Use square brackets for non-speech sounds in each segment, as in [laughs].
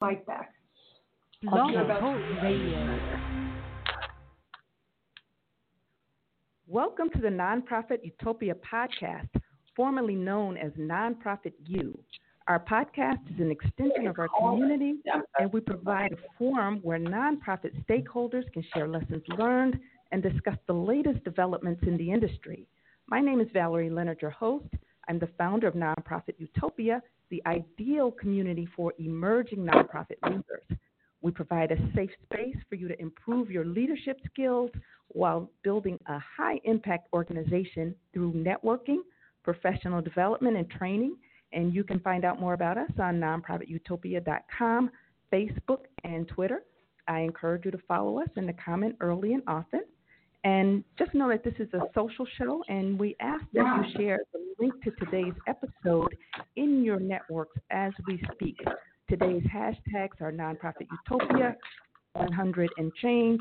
Fight back. Blog Talk Radio. Welcome to the Nonprofit Utopia podcast, formerly known as Nonprofit U. Our podcast is an extension of our community, and we provide a forum where nonprofit stakeholders can share lessons learned and discuss the latest developments in the industry. My name is Valerie Leonard, your host. I'm the founder of Nonprofit Utopia, the ideal community for emerging nonprofit leaders. We provide a safe space for you to improve your leadership skills while building a high impact organization through networking, professional development, and training. And you can find out more about us on nonprofitutopia.com, Facebook, and Twitter. I encourage you to follow us and to comment early and often. And just know that this is a social show, and we ask that you share the link to today's episode in your networks as we speak. Today's hashtags are Nonprofit Utopia, 100 and Change,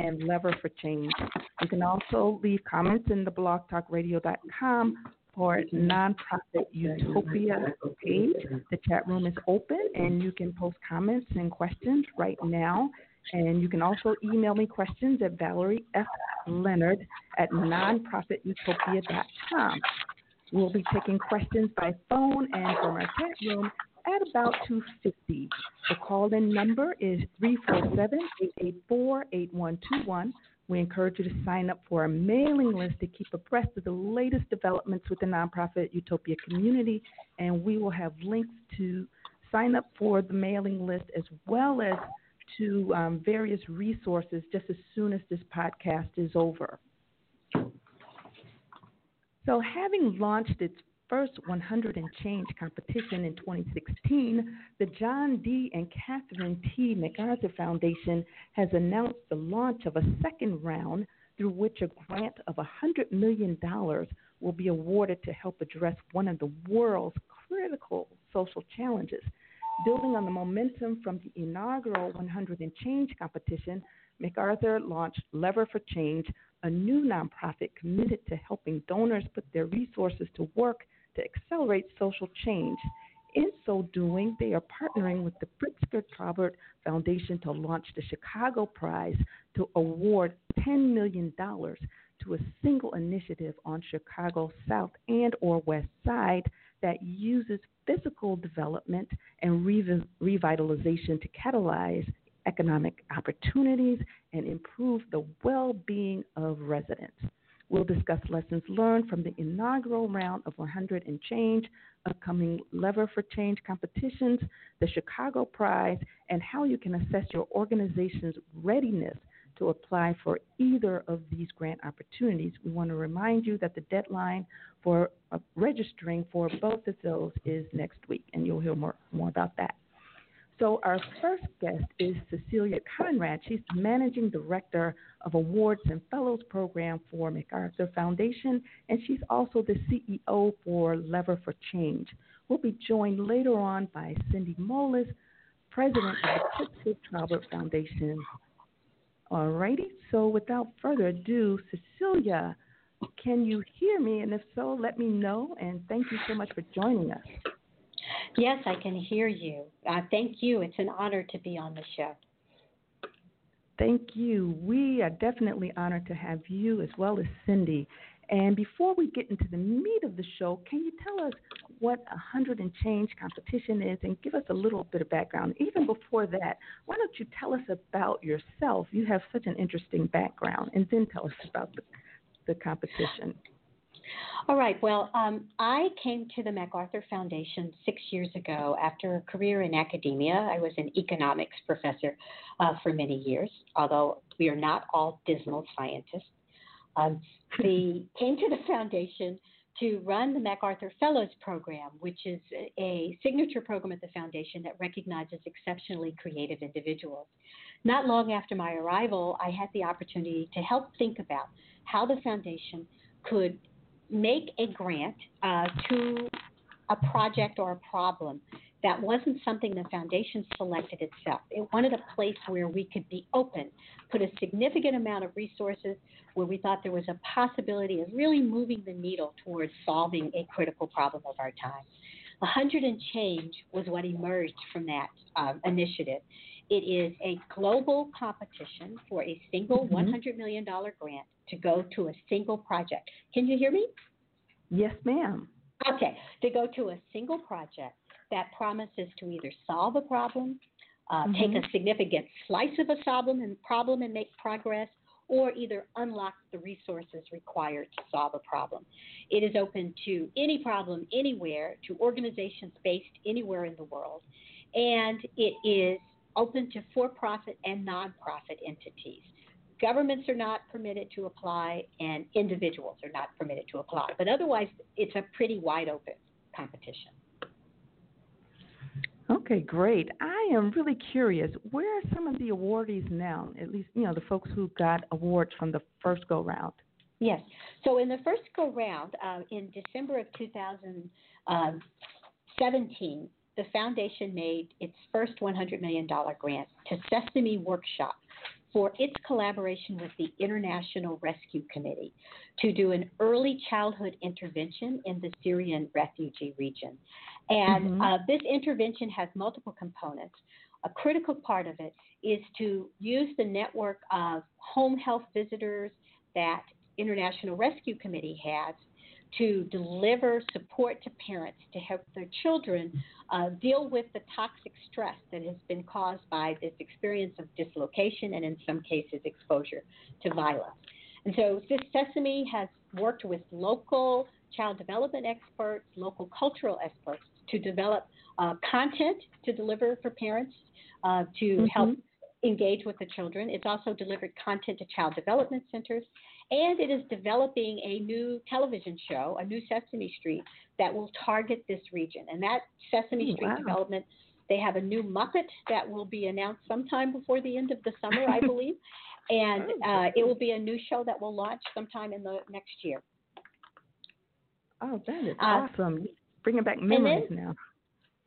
and Lever for Change. You can also leave comments in the blogtalkradio.com for Nonprofit Utopia page. The chat room is open, and you can post comments and questions right now. And you can also email me questions at Valerie F. Leonard at nonprofitutopia.com. We'll be taking questions by phone and from our chat room at about 250. The call-in number is 347-884-8121. We encourage you to sign up for our mailing list to keep abreast of the latest developments with the nonprofit Utopia community, and we will have links to sign up for the mailing list as well as to um, various resources just as soon as this podcast is over. So, having launched its first 100 and Change competition in 2016, the John D. and Catherine T. MacArthur Foundation has announced the launch of a second round through which a grant of $100 million will be awarded to help address one of the world's critical social challenges Building on the momentum from the inaugural 100 and Change competition, MacArthur launched Lever for Change, a new nonprofit committed to helping donors put their resources to work to accelerate social change. In so doing, they are partnering with the Pritzker Traubert Foundation to launch the Chicago Prize to award $10 million to a single initiative on Chicago's south and or west side that uses physical development and revitalization to catalyze economic opportunities and improve the well being of residents. We'll discuss lessons learned from the inaugural round of 100 and Change, upcoming Lever for Change competitions, the Chicago Prize, and how you can assess your organization's readiness to apply for either of these grant opportunities. We want to remind you that the deadline for uh, registering for both of those is next week, and you'll hear more, more about that. So, our first guest is Cecilia Conrad. She's the Managing Director of Awards and Fellows Program for MacArthur Foundation, and she's also the CEO for Lever for Change. We'll be joined later on by Cindy Moelis, President of the Pritzker Traubert Foundation. All righty, so without further ado, Cecilia, can you hear me? And if so, let me know. And thank you so much for joining us. Yes, I can hear you. Uh, thank you. It's an honor to be on the show. Thank you. We are definitely honored to have you as well as Cindy. And before we get into the meat of the show, can you tell us what a hundred and change competition is and give us a little bit of background? Even before that, why don't you tell us about yourself? You have such an interesting background, and then tell us about the, the competition. All right. Well, um, I came to the MacArthur Foundation six years ago after a career in academia. I was an economics professor uh, for many years, although we are not all dismal scientists. Um, [laughs] we came to the foundation to run the MacArthur Fellows Program, which is a signature program at the foundation that recognizes exceptionally creative individuals. Not long after my arrival, I had the opportunity to help think about how the foundation could make a grant uh, to a project or a problem that wasn't something the foundation selected itself. It wanted a place where we could be open, put a significant amount of resources where we thought there was a possibility of really moving the needle towards solving a critical problem of our time. 100 and Change was what emerged from that um, initiative. It is a global competition for a single Mhm. $100 million grant to go to a single project. Can you hear me? Yes, ma'am. Okay, to go to a single project that promises to either solve a problem, uh, take Mhm. a significant slice of a problem and problem and make progress, or either unlock the resources required to solve a problem. It is open to any problem anywhere, to organizations based anywhere in the world, and it is open to for-profit and nonprofit entities. Governments are not permitted to apply, and individuals are not permitted to apply. But otherwise, it's a pretty wide open competition. Okay, great. I am really curious. Where are some of the awardees now? At least, you know, the folks who got awards from the first go round. Yes. So in the first go round, uh, in December of 2017, the foundation made its first $100 million grant to Sesame Workshop for its collaboration with the International Rescue Committee to do an early childhood intervention in the Syrian refugee region. And Mhm. uh, this intervention has multiple components. A critical part of it is to use the network of home health visitors that International Rescue Committee has to deliver support to parents to help their children uh, deal with the toxic stress that has been caused by this experience of dislocation and, in some cases, exposure to violence. And so, this Sesame has worked with local child development experts, local cultural experts to develop uh, content to deliver for parents uh, to Mhm. help engage with the children. It's also delivered content to child development centers, and it is developing a new television show, a new Sesame Street, that will target this region. And that Sesame Oh, Street wow. development, they have a new Muppet that will be announced sometime before the end of the summer, I [laughs] believe. And Oh, uh, it will be a new show that will launch sometime in the next year. Oh, that is Uh, awesome. Bringing back memories then- now.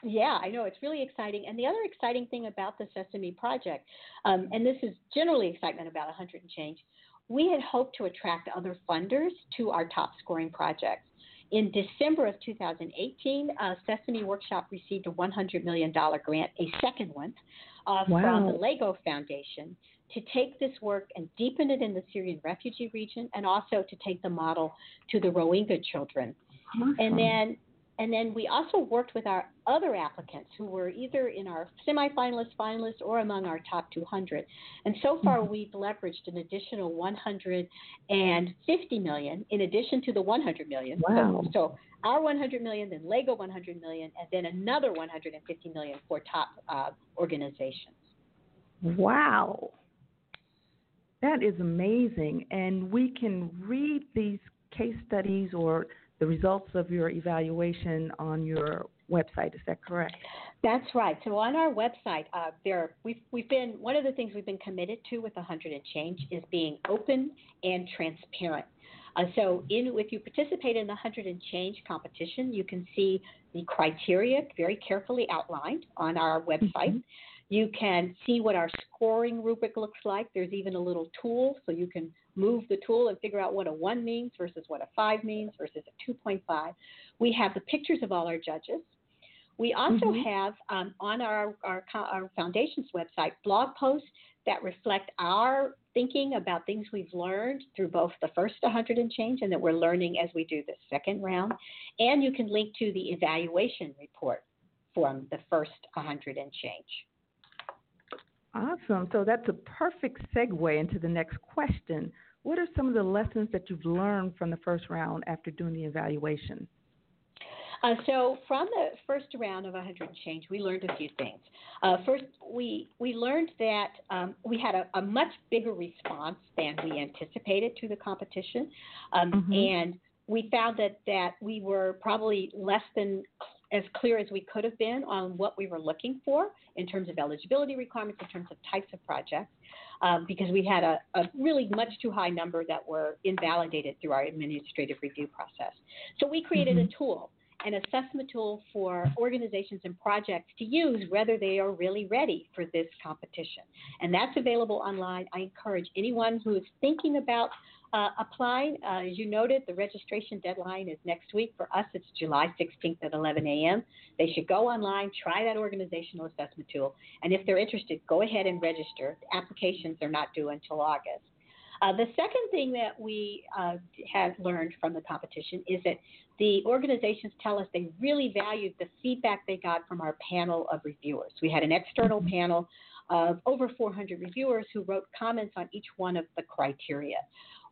Yeah, I know. It's really exciting. And the other exciting thing about the Sesame Project, um, and this is generally excitement about 100 and change, we had hoped to attract other funders to our top scoring projects. In December of 2018, uh, Sesame Workshop received a $100 million grant, a second one, uh, from the LEGO Foundation to take this work and deepen it in the Syrian refugee region and also to take the model to the Rohingya children. Awesome. And then and then we also worked with our other applicants who were either in our semifinalists, finalists, or among our top 200. And so far, Mhm. we've leveraged an additional 150 million in addition to the 100 million. Wow. So, so our 100 million, then Lego 100 million, and then another 150 million for top uh, organizations. Wow. That is amazing. And we can read these case studies or the results of your evaluation on your website. Is that correct? That's right. So on our website, uh, there we've we've been one of the things we've been committed to with 100 and Change is being open and transparent. Uh, so in if you participate in the 100 and Change competition, you can see the criteria very carefully outlined on our website. Mhm. You can see what our scoring rubric looks like. There's even a little tool so you can move the tool and figure out what a 1 means versus what a 5 means versus a 2.5. We have the pictures of all our judges. We also Mhm. have um, on our, our, our foundation's website blog posts that reflect our thinking about things we've learned through both the first 100 and change and that we're learning as we do the second round. And you can link to the evaluation report from the first 100 and change. Awesome. So that's a perfect segue into the next question. What are some of the lessons that you've learned from the first round after doing the evaluation? Uh, so from the first round of 100 change, we learned a few things. Uh, first, we we learned that um, we had a, a, much bigger response than we anticipated to the competition, um, Mhm. and we found that that we were probably less than as clear as we could have been on what we were looking for in terms of eligibility requirements, in terms of types of projects, um, because we had a, a, really much too high number that were invalidated through our administrative review process. So we created Mhm. a tool an assessment tool for organizations and projects to use whether they are really ready for this competition. And that's available online. I encourage anyone who is thinking about uh, apply. Uh, as you noted, the registration deadline is next week. For us, it's July 16th at 11 a.m. They should go online, try that organizational assessment tool, and if they're interested, go ahead and register. The applications are not due until August. Uh, the second thing that we uh, have learned from the competition is that the organizations tell us they really valued the feedback they got from our panel of reviewers. We had an external mm-hmm. panel of over 400 reviewers who wrote comments on each one of the criteria.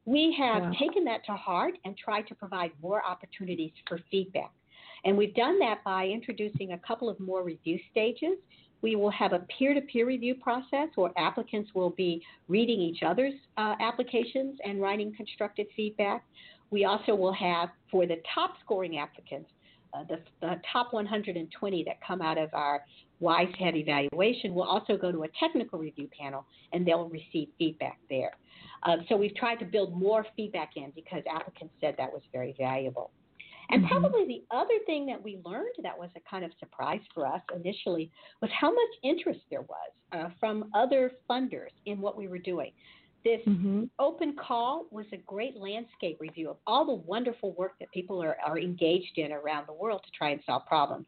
We have wow. taken that to heart and tried to provide more opportunities for feedback. And we've done that by introducing a couple of more review stages we will have a peer to peer review process where applicants will be reading each other's uh, applications and writing constructive feedback. We also will have, for the top scoring applicants, uh, the, the, top 120 that come out of our WISE Head evaluation will also go to a technical review panel and they'll receive feedback there. Uh, so we've tried to build more feedback in because applicants said that was very valuable. And mm-hmm. probably the other thing that we learned that was a kind of surprise for us initially was how much interest there was uh, from other funders in what we were doing. This mm-hmm. open call was a great landscape review of all the wonderful work that people are, are engaged in around the world to try and solve problems.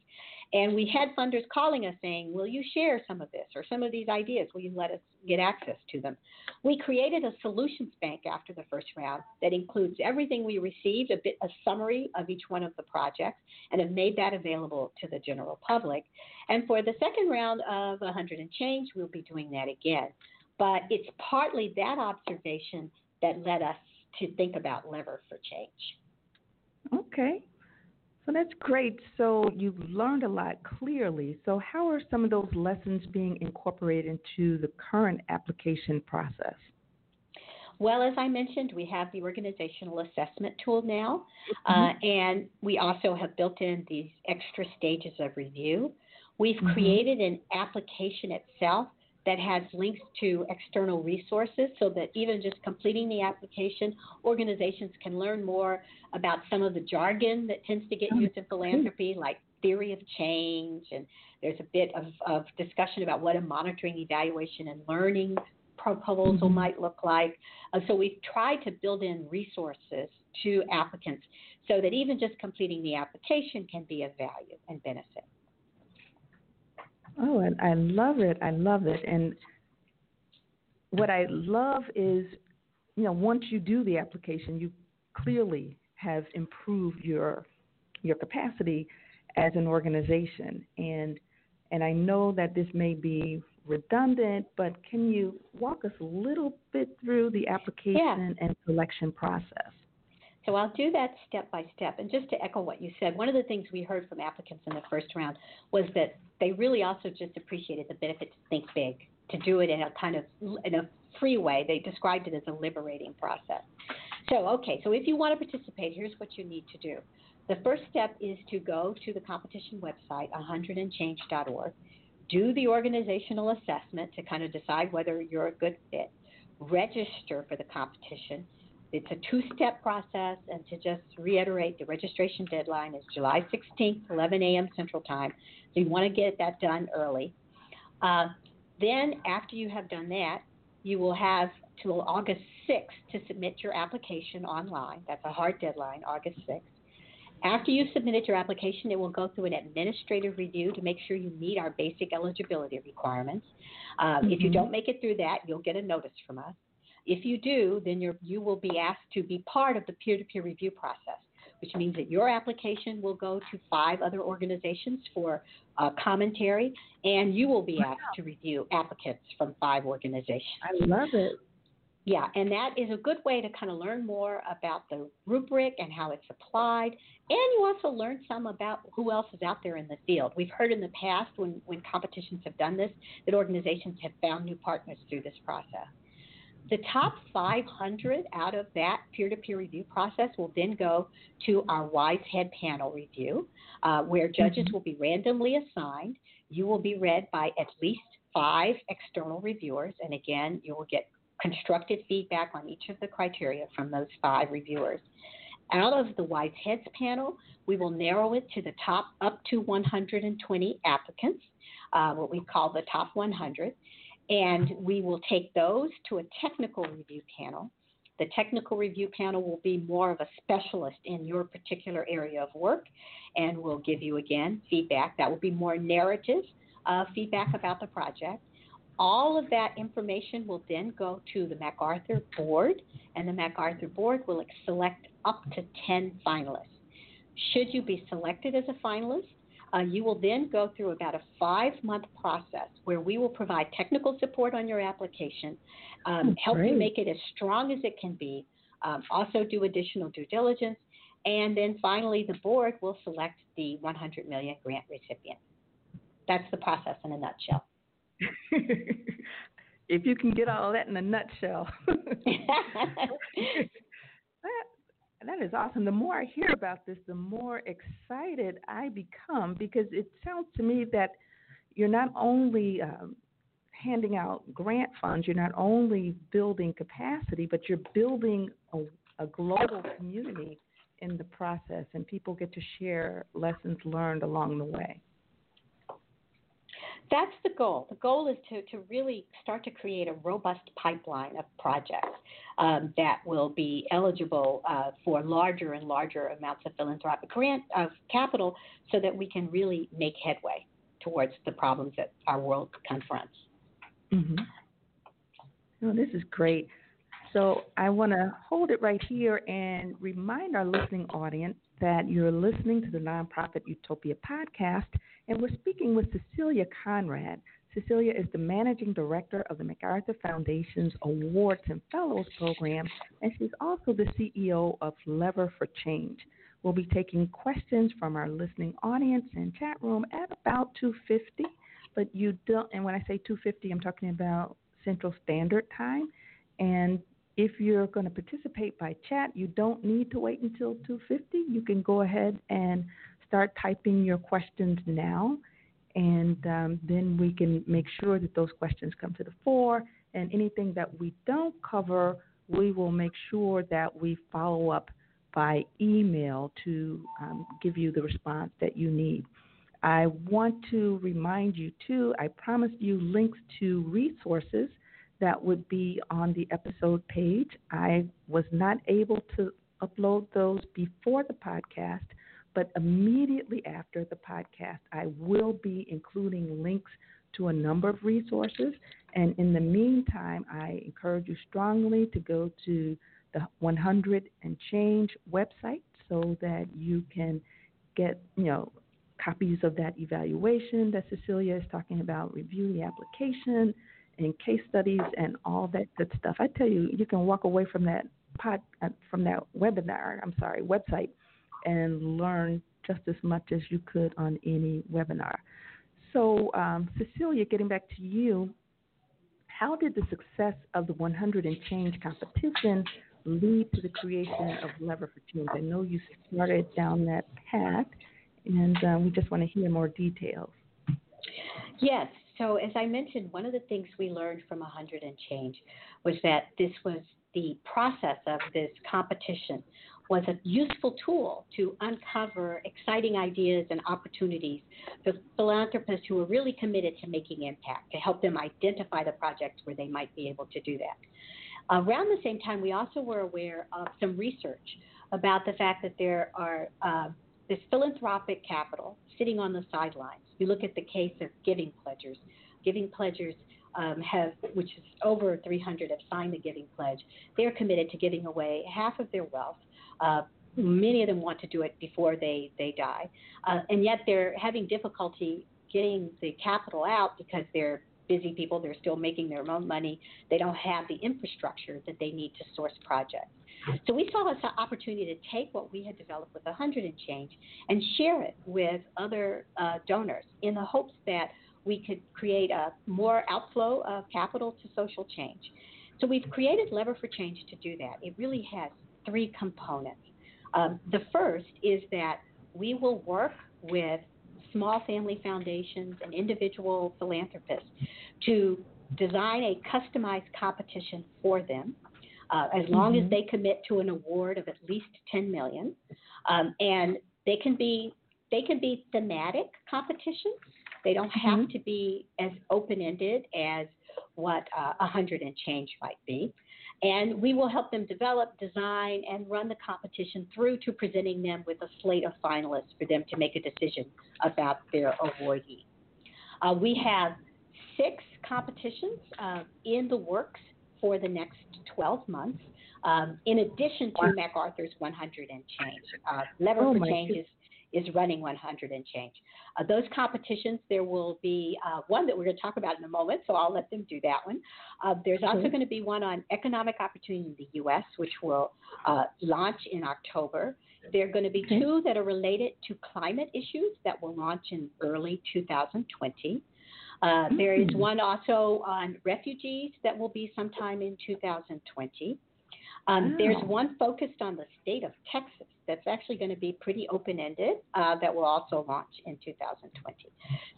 And we had funders calling us saying, Will you share some of this or some of these ideas? Will you let us get access to them? We created a solutions bank after the first round that includes everything we received, a bit a summary of each one of the projects, and have made that available to the general public. And for the second round of 100 and change, we'll be doing that again. But it's partly that observation that led us to think about lever for change. Okay. So that's great. So you've learned a lot clearly. So, how are some of those lessons being incorporated into the current application process? Well, as I mentioned, we have the organizational assessment tool now, mm-hmm. uh, and we also have built in these extra stages of review. We've mm-hmm. created an application itself that has links to external resources so that even just completing the application, organizations can learn more about some of the jargon that tends to get oh, used in philanthropy, like theory of change, and there's a bit of, of discussion about what a monitoring, evaluation, and learning proposal mm-hmm. might look like. Uh, so we've tried to build in resources to applicants so that even just completing the application can be of value and benefit. Oh, and I love it. I love it. And what I love is, you know, once you do the application, you clearly have improved your your capacity as an organization. And and I know that this may be redundant, but can you walk us a little bit through the application yeah. and selection process? So I'll do that step by step. And just to echo what you said, one of the things we heard from applicants in the first round was that they really also just appreciated the benefit to think big, to do it in a kind of in a free way. They described it as a liberating process. So, okay, so if you want to participate, here's what you need to do. The first step is to go to the competition website, 100andchange.org, do the organizational assessment to kind of decide whether you're a good fit, register for the competition, it's a two step process, and to just reiterate, the registration deadline is July 16th, 11 a.m. Central Time. So you want to get that done early. Uh, then, after you have done that, you will have till August 6th to submit your application online. That's a hard deadline, August 6th. After you've submitted your application, it will go through an administrative review to make sure you meet our basic eligibility requirements. mm-hmm. If you mm-hmm. don't make it through that, you'll get a notice from us. If you do, then you you will be asked to be part of the peer to peer review process, which means that your application will go to five other organizations for uh, commentary, and you will be asked to review applicants from five organizations. I love it. Yeah, and that is a good way to kind of learn more about the rubric and how it's applied. And you also learn some about who else is out there in the field. We've heard in the past when, when competitions have done this that organizations have found new partners through this process. The top 500 out of that peer to peer review process will then go to our WISE Head panel review, uh, where judges mm-hmm. will be randomly assigned. You will be read by at least five external reviewers, and again, you will get constructive feedback on each of the criteria from those five reviewers. Out of the WISE Heads panel, we will narrow it to the top up to 120 applicants, uh, what we call the top 100. And we will take those to a technical review panel The technical review panel will be more of a specialist in your particular area of work and will give you again feedback. That will be more narrative uh, feedback about the project. All of that information will then go to the MacArthur board, and the MacArthur board will select up to 10 finalists. Should you be selected as a finalist, uh, you will then go through about a five month process where we will provide technical support on your application, um, help great. you make it as strong as it can be, um, also do additional due diligence, and then finally the board will select the 100 million grant recipient. That's the process in a nutshell. [laughs] if you can get all that in a nutshell. [laughs] [laughs] that, is awesome. The more I hear about this, the more excited I become because it sounds to me that you're not only um, handing out grant funds, you're not only building capacity, but you're building a, a global community in the process, and people get to share lessons learned along the way that's the goal. The goal is to, to really start to create a robust pipeline of projects um, that will be eligible uh, for larger and larger amounts of philanthropic grant of capital so that we can really make headway towards the problems that our world confronts. Mm-hmm. Oh, this is great. So I want to hold it right here and remind our listening audience that you're listening to the Nonprofit Utopia podcast, and we're speaking with Cecilia Conrad. Cecilia is the managing director of the MacArthur Foundation's Awards and Fellows program, and she's also the CEO of Lever for Change. We'll be taking questions from our listening audience and chat room at about 2:50, but you don't. And when I say 2:50, I'm talking about Central Standard Time. And if you're going to participate by chat, you don't need to wait until 2:50. You can go ahead and start typing your questions now, and um, then we can make sure that those questions come to the fore. And anything that we don't cover, we will make sure that we follow up by email to um, give you the response that you need. I want to remind you, too, I promised you links to resources that would be on the episode page. I was not able to upload those before the podcast, but immediately after the podcast, I will be including links to a number of resources. And in the meantime, I encourage you strongly to go to the 100 and Change website so that you can get, you know, copies of that evaluation that Cecilia is talking about, review the application, and case studies and all that good stuff. I tell you, you can walk away from that pod, uh, from that webinar. I'm sorry, website, and learn just as much as you could on any webinar. So, um, Cecilia, getting back to you, how did the success of the 100 and Change competition lead to the creation of Lever for Change? I know you started down that path, and um, we just want to hear more details. Yes, so, as I mentioned, one of the things we learned from 100 and Change was that this was the process of this competition was a useful tool to uncover exciting ideas and opportunities for philanthropists who are really committed to making impact, to help them identify the projects where they might be able to do that. Around the same time, we also were aware of some research about the fact that there are uh, this philanthropic capital sitting on the sidelines. You look at the case of giving pledgers. Giving pledgers um, have, which is over 300, have signed the giving pledge. They're committed to giving away half of their wealth. Uh, many of them want to do it before they they die, uh, and yet they're having difficulty getting the capital out because they're busy people. They're still making their own money. They don't have the infrastructure that they need to source projects. So we saw this opportunity to take what we had developed with 100 and change and share it with other uh, donors in the hopes that we could create a more outflow of capital to social change. So we've created Lever for Change to do that. It really has three components. Um, the first is that we will work with small family foundations and individual philanthropists to design a customized competition for them uh, as long mm-hmm. as they commit to an award of at least 10 million. Um, and they can be they can be thematic competitions. They don't have mm-hmm. to be as open ended as what uh, a hundred and change might be. And we will help them develop, design, and run the competition through to presenting them with a slate of finalists for them to make a decision about their awardee. Uh, we have six competitions uh, in the works for the next 12 months. Um, in addition to MacArthur's 100 and change, uh, Lever oh for Change is, is running 100 and change. Uh, those competitions, there will be uh, one that we're going to talk about in a moment, so I'll let them do that one. Uh, there's also going to be one on economic opportunity in the U.S., which will uh, launch in October. There are going to be okay. two that are related to climate issues that will launch in early 2020. Uh, there is hmm. one also on refugees that will be sometime in 2020. Um, There's one focused on the state of Texas that's actually going to be pretty open ended uh, that will also launch in 2020.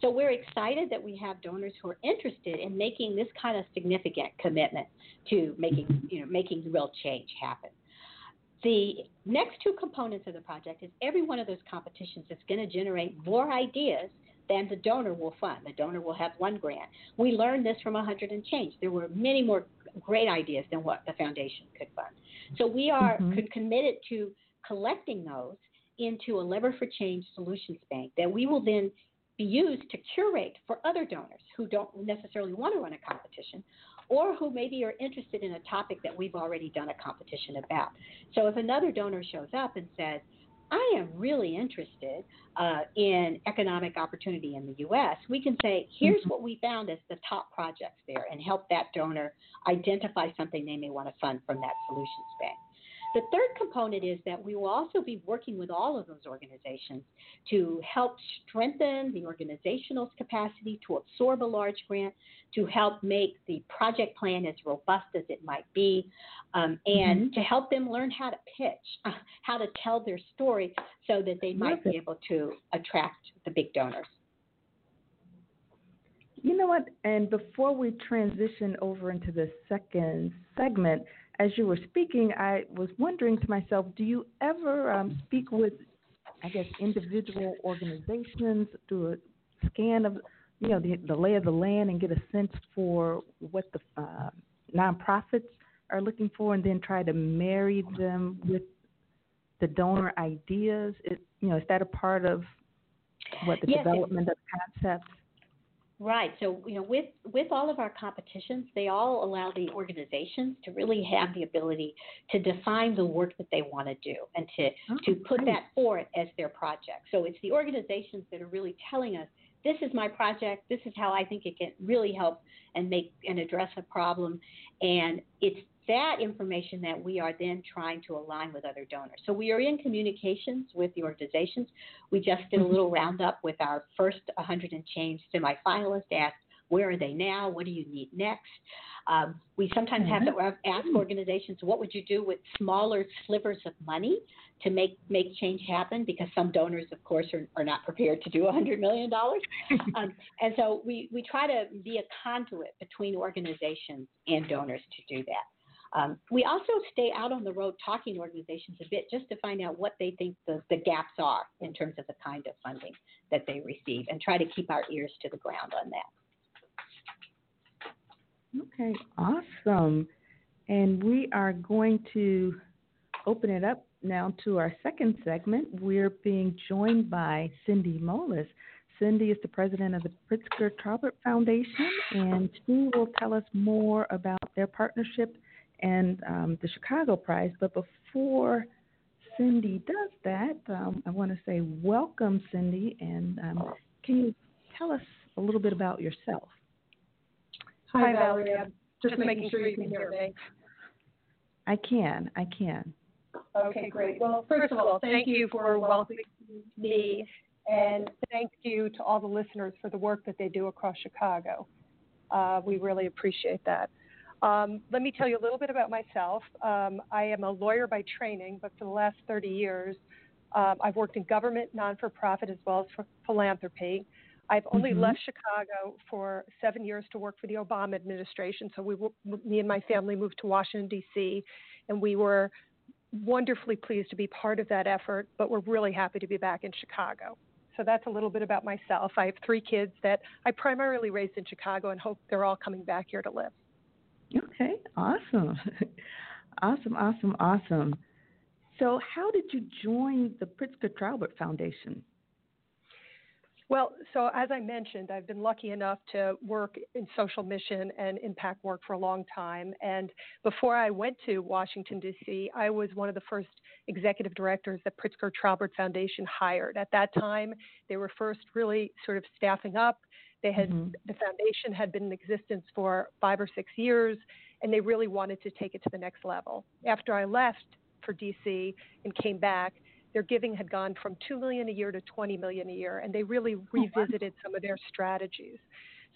So we're excited that we have donors who are interested in making this kind of significant commitment to making, you know, making real change happen. The next two components of the project is every one of those competitions is going to generate more ideas than the donor will fund. The donor will have one grant. We learned this from 100 and change. There were many more great ideas than what the foundation could fund. So we are mm-hmm. committed to collecting those into a Lever for Change solutions bank that we will then be used to curate for other donors who don't necessarily want to run a competition or who maybe are interested in a topic that we've already done a competition about. So if another donor shows up and says, I am really interested uh, in economic opportunity in the U.S., we can say, here's mm-hmm. what we found as the top projects there and help that donor identify something they may want to fund from that solutions bank. The third component is that we will also be working with all of those organizations to help strengthen the organizational capacity to absorb a large grant, to help make the project plan as robust as it might be, um, and mm-hmm. to help them learn how to pitch, uh, how to tell their story so that they might be able to attract the big donors. You know what? And before we transition over into the second segment, as you were speaking, I was wondering to myself, do you ever um, speak with, I guess, individual organizations, do a scan of, you know, the, the lay of the land and get a sense for what the uh, nonprofits are looking for, and then try to marry them with the donor ideas? It, you know, is that a part of what the yes, development of concepts? Right. So, you know, with with all of our competitions, they all allow the organizations to really have the ability to define the work that they want to do and to oh, to put great. that forth as their project. So, it's the organizations that are really telling us this is my project, this is how I think it can really help and make and address a problem and it's that information that we are then trying to align with other donors. So we are in communications with the organizations. We just did a mm-hmm. little roundup with our first 100 and change semifinalists, asked where are they now? What do you need next? Um, we sometimes have to mm-hmm. ask organizations, what would you do with smaller slivers of money to make make change happen? Because some donors, of course, are, are not prepared to do $100 million. [laughs] um, and so we, we try to be a conduit between organizations and donors to do that. Um, we also stay out on the road talking to organizations a bit just to find out what they think the, the gaps are in terms of the kind of funding that they receive and try to keep our ears to the ground on that. Okay, awesome. And we are going to open it up now to our second segment. We're being joined by Cindy Moelis. Cindy is the president of the Pritzker Traubert Foundation, and she will tell us more about their partnership and um, the Chicago Prize. But before Cindy does that, um, I want to say welcome, Cindy, and um, can you tell us a little bit about yourself? Hi, Valerie. I'm just making sure you can hear me. I can. I can. Okay, great. Well, first of all, thank you for welcoming me, and thank you to all the listeners for the work that they do across Chicago. Uh, we really appreciate that. Um, let me tell you a little bit about myself. Um, I am a lawyer by training, but for the last 30 years, um, I've worked in government, non for profit, as well as for philanthropy. I've only mm-hmm. left Chicago for seven years to work for the Obama administration. So we, me and my family moved to Washington D.C. and we were wonderfully pleased to be part of that effort. But we're really happy to be back in Chicago. So that's a little bit about myself. I have three kids that I primarily raised in Chicago and hope they're all coming back here to live. Okay. Awesome. [laughs] awesome, awesome, awesome. So, how did you join the Pritzker Traubert Foundation? Well, so as I mentioned, I've been lucky enough to work in social mission and impact work for a long time. And before I went to Washington, D.C., I was one of the first executive directors that Pritzker Traubert Foundation hired. At that time, they were first really sort of staffing up. They had mm-hmm. the foundation had been in existence for five or six years, and they really wanted to take it to the next level. After I left for DC and came back, their giving had gone from 2 million a year to 20 million a year and they really revisited some of their strategies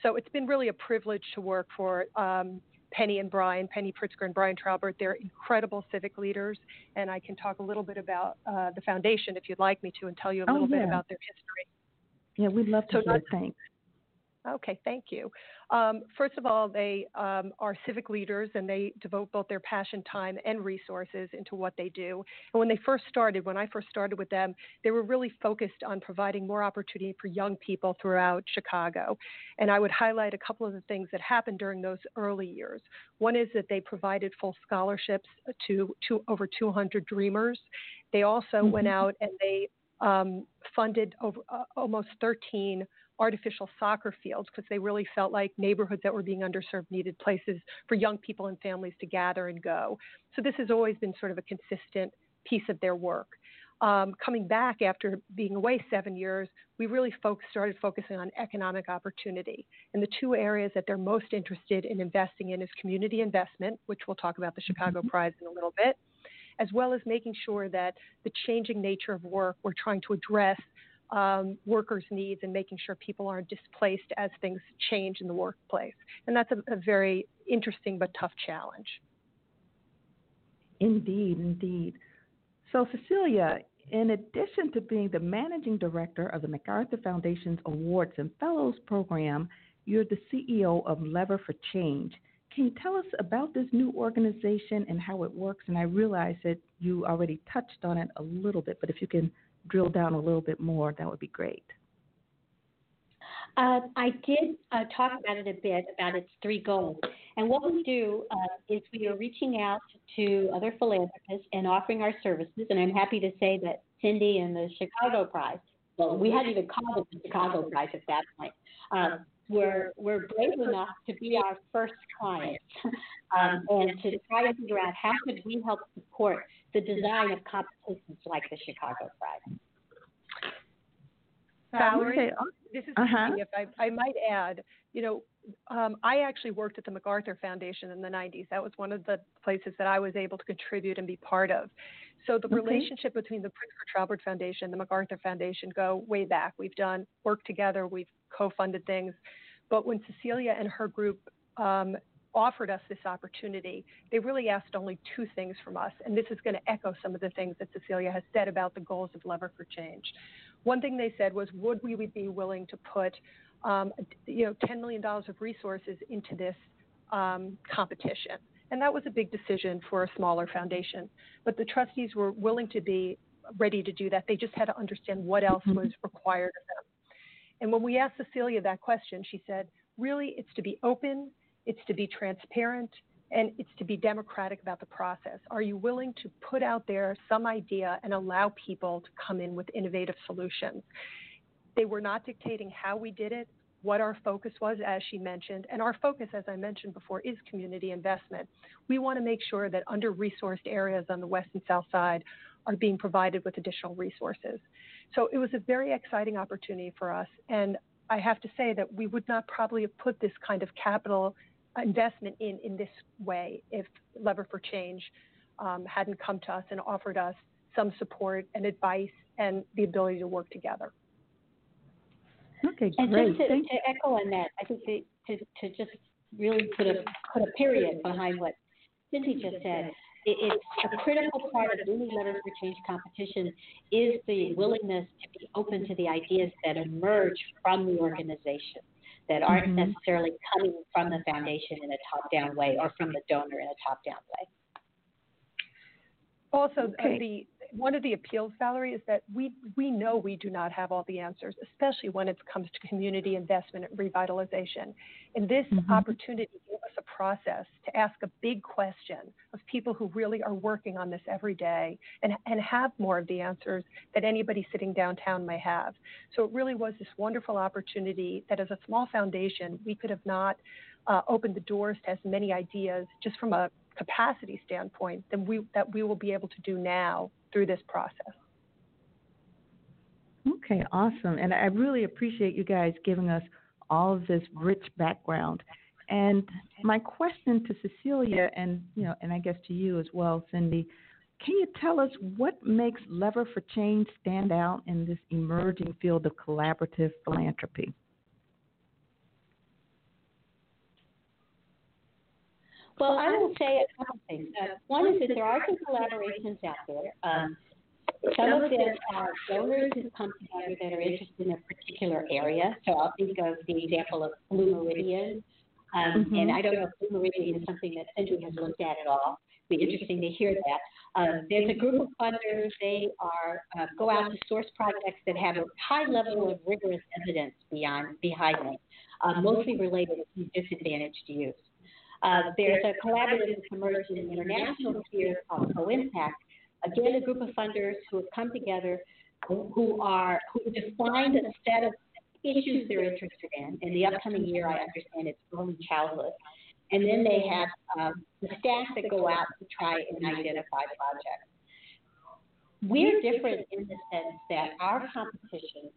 so it's been really a privilege to work for um, Penny and Brian, Penny Pritzker and Bryan Traubert. They're incredible civic leaders, and I can talk a little bit about uh, the foundation if you'd like me to, and tell you a oh, little oh, yeah. bit about their history. Yeah, we'd love to so hear. Thanks. Okay, thank you. Um, first of all, they um, are civic leaders and they devote both their passion, time, and resources into what they do. And when they first started, when I first started with them, they were really focused on providing more opportunity for young people throughout Chicago. And I would highlight a couple of the things that happened during those early years. One is that they provided full scholarships to, to over 200 dreamers. They also mm-hmm. went out and they um, funded over, uh, almost 13 artificial soccer fields because they really felt like neighborhoods that were being underserved needed places for young people and families to gather and go. So this has always been sort of a consistent piece of their work. Um, coming back after being away seven years, we really folk- started focusing on economic opportunity. And the two areas that they're most interested in investing in is community investment, which we'll talk about the Chicago mm-hmm. Prize in a little bit, as well as making sure that the changing nature of work, we're trying to address um, workers' needs and making sure people aren't displaced as things change in the workplace. And that's a, a very interesting but tough challenge. Indeed, indeed. So, Cecilia, in addition to being the managing director of the MacArthur Foundation's Awards and Fellows program, you're the CEO of Lever for Change. Can you tell us about this new organization and how it works? And I realize that you already touched on it a little bit, but if you can drill down a little bit more, that would be great. Uh, I did uh, talk about it a bit about its three goals. And what we do uh, is we are reaching out to other philanthropists and offering our services. And I'm happy to say that Cindy and the Chicago Prize, well, we hadn't even called it the Chicago Prize at that point, um, we're, we're brave enough to be our first clients [laughs] um, and to try to figure out how could we help support the design of competitions like the Chicago Prize. Valerie, this is uh-huh. if I, I might add, you know, um, I actually worked at the MacArthur Foundation in the 90s. That was one of the places that I was able to contribute and be part of. So the okay. relationship between the Pritzker Traubert Foundation and the MacArthur Foundation go way back. We've done work together. We've co-funded things. But when Cecilia and her group um, offered us this opportunity, they really asked only two things from us. And this is going to echo some of the things that Cecilia has said about the goals of Lever for Change. One thing they said was, would we be willing to put, um, you know, $10 million of resources into this um, competition? And that was a big decision for a smaller foundation. But the trustees were willing to be ready to do that. They just had to understand what else mm-hmm. was required of them. And when we asked Cecilia that question, she said, really, it's to be open it's to be transparent and it's to be democratic about the process. Are you willing to put out there some idea and allow people to come in with innovative solutions? They were not dictating how we did it, what our focus was, as she mentioned. And our focus, as I mentioned before, is community investment. We want to make sure that under resourced areas on the west and south side are being provided with additional resources. So it was a very exciting opportunity for us. And I have to say that we would not probably have put this kind of capital investment in in this way if Lever for Change um, hadn't come to us and offered us some support and advice and the ability to work together. Okay, and great. And just to, to, echo on that, I think to, to, to just really put a put a period behind what Cindy just said. It, it's a critical part of any Lever for Change competition is the willingness to be open to the ideas that emerge from the organization that aren't mm-hmm. necessarily coming from the foundation in a top down way or from the donor in a top down way. Also, okay. the one of the appeals, Valerie, is that we we know we do not have all the answers, especially when it comes to community investment and revitalization. And this mm-hmm. opportunity gave us a process to ask a big question of people who really are working on this every day and and have more of the answers that anybody sitting downtown may have. So it really was this wonderful opportunity that, as a small foundation, we could have not uh, opened the doors to as many ideas just from a capacity standpoint than we that we will be able to do now through this process. Okay, awesome. And I really appreciate you guys giving us all of this rich background. And my question to Cecilia and you know, and I guess to you as well, Cindy, can you tell us what makes Lever for Change stand out in this emerging field of collaborative philanthropy? Well, I will say a couple things. Uh, one is that there are some collaborations out there. Um, some of them are donors who come together that are interested in a particular area. So I'll think of the example of Blue Meridian. Um, mm-hmm. And I don't know if Blue Meridian is something that Cindy has looked at at all. It'd be interesting to hear that. Um, there's a group of funders. They are uh, go out to source projects that have a high level of rigorous evidence beyond behind them, uh, mostly related to disadvantaged youth. Uh, there's a collaborative emerging in the international sphere called Co-Impact. Again, a group of funders who have come together who are who defined a set of issues they're interested in. In the upcoming year, I understand it's early childhood. And then they have um, the staff that go out to try and identify projects. We're different in the sense that our competitions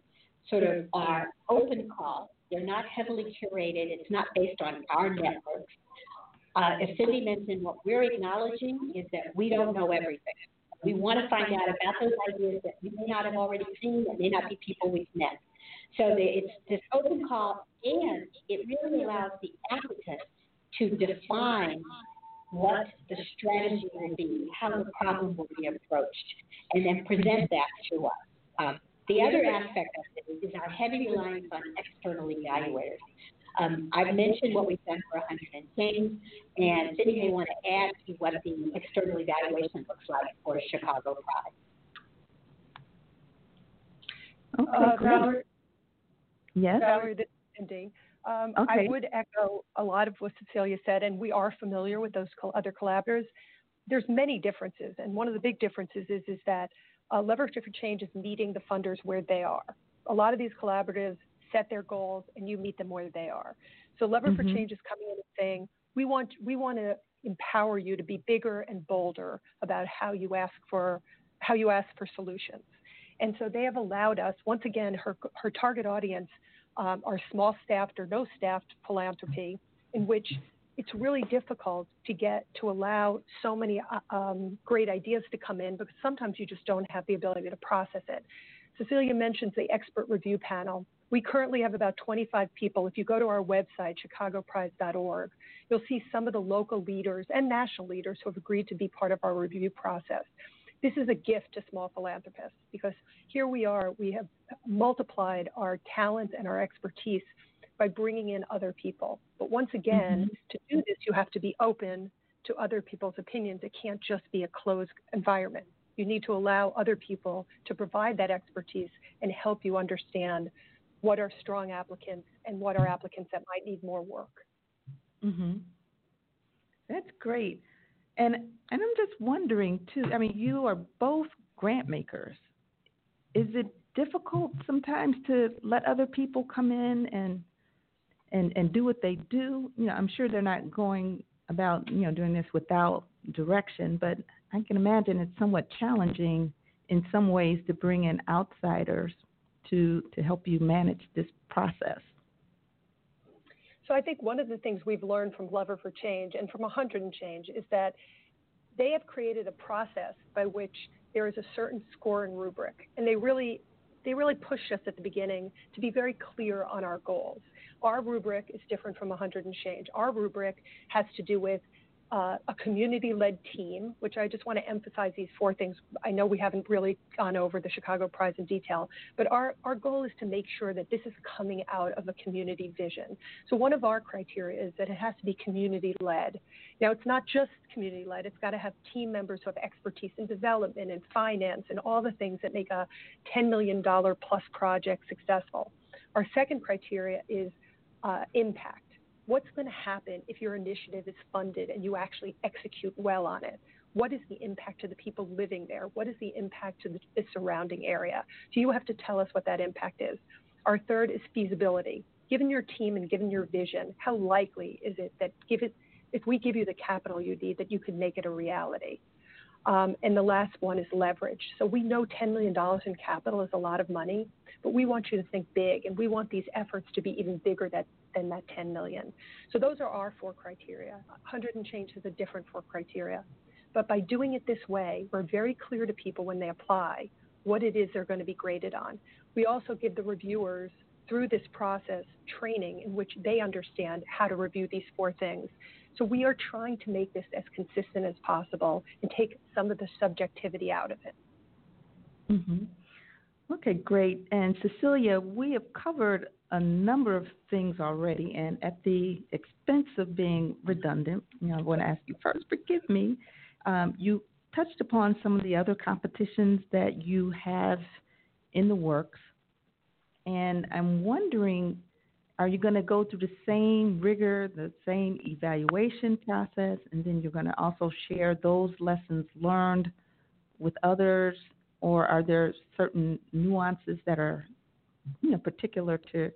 sort of are open calls. They're not heavily curated. It's not based on our networks. Uh, Cindy mentioned, what we're acknowledging is that we don't know everything. We want to find out about those ideas that we may not have already seen, that may not be people we've met. So the, it's this open call, and it really allows the applicant to define what the strategy will be, how the problem will be approached, and then present that to us. Um, the other aspect of it is our heavy reliance on external evaluators. Um, I've mentioned what we've done for 100 and change, and Cindy may want to add to what the external evaluation looks like for Chicago Prize. Okay, uh, Valerie, yes. Valerie, this is Cindy. Um, okay. I would echo a lot of what Cecilia said, and we are familiar with those other collaborators. There's many differences, and one of the big differences is is that uh, Leverage for Change is meeting the funders where they are. A lot of these collaboratives set their goals and you meet them where they are. So Lever mm-hmm. for Change is coming in and saying, we want we want to empower you to be bigger and bolder about how you ask for how you ask for solutions. And so they have allowed us, once again, her her target audience um, are small staffed or no staffed philanthropy, in which it's really difficult to get to allow so many uh, um, great ideas to come in because sometimes you just don't have the ability to process it. Cecilia mentions the expert review panel. We currently have about 25 people. If you go to our website, chicagoprize.org, you'll see some of the local leaders and national leaders who have agreed to be part of our review process. This is a gift to small philanthropists because here we are, we have multiplied our talent and our expertise by bringing in other people. But once again, mm-hmm. to do this, you have to be open to other people's opinions. It can't just be a closed environment. You need to allow other people to provide that expertise and help you understand what are strong applicants and what are applicants that might need more work. Mm-hmm. That's great. And and I'm just wondering too. I mean, you are both grant makers. Is it difficult sometimes to let other people come in and and and do what they do? You know, I'm sure they're not going about you know doing this without direction, but I can imagine it's somewhat challenging in some ways to bring in outsiders to, to help you manage this process? So I think one of the things we've learned from Lever for Change and from 100 and Change is that they have created a process by which there is a certain score and rubric, and they really they really push us at the beginning to be very clear on our goals. Our rubric is different from 100 and Change. Our rubric has to do with uh, a community led team, which I just want to emphasize these four things. I know we haven't really gone over the Chicago Prize in detail, but our, our goal is to make sure that this is coming out of a community vision. So, one of our criteria is that it has to be community led. Now, it's not just community led, it's got to have team members who have expertise in development and finance and all the things that make a $10 million plus project successful. Our second criteria is uh, impact what's going to happen if your initiative is funded and you actually execute well on it? What is the impact to the people living there? What is the impact to the, the surrounding area? So you have to tell us what that impact is. Our third is feasibility. Given your team and given your vision, how likely is it that give it, if we give you the capital you need, that you could make it a reality? Um, and the last one is leverage. So we know $10 million in capital is a lot of money, but we want you to think big, and we want these efforts to be even bigger that, than that 10 million. So those are our four criteria. 100 and change is a different four criteria. But by doing it this way, we're very clear to people when they apply what it is they're going to be graded on. We also give the reviewers through this process training in which they understand how to review these four things. So we are trying to make this as consistent as possible and take some of the subjectivity out of it. Mm-hmm. Okay, great. And Cecilia, we have covered a number of things already, and at the expense of being redundant, you know, I want to ask you first, forgive me. Um, you touched upon some of the other competitions that you have in the works, and I'm wondering, are you going to go through the same rigor, the same evaluation process, and then you're going to also share those lessons learned with others or are there certain nuances that are you know particular to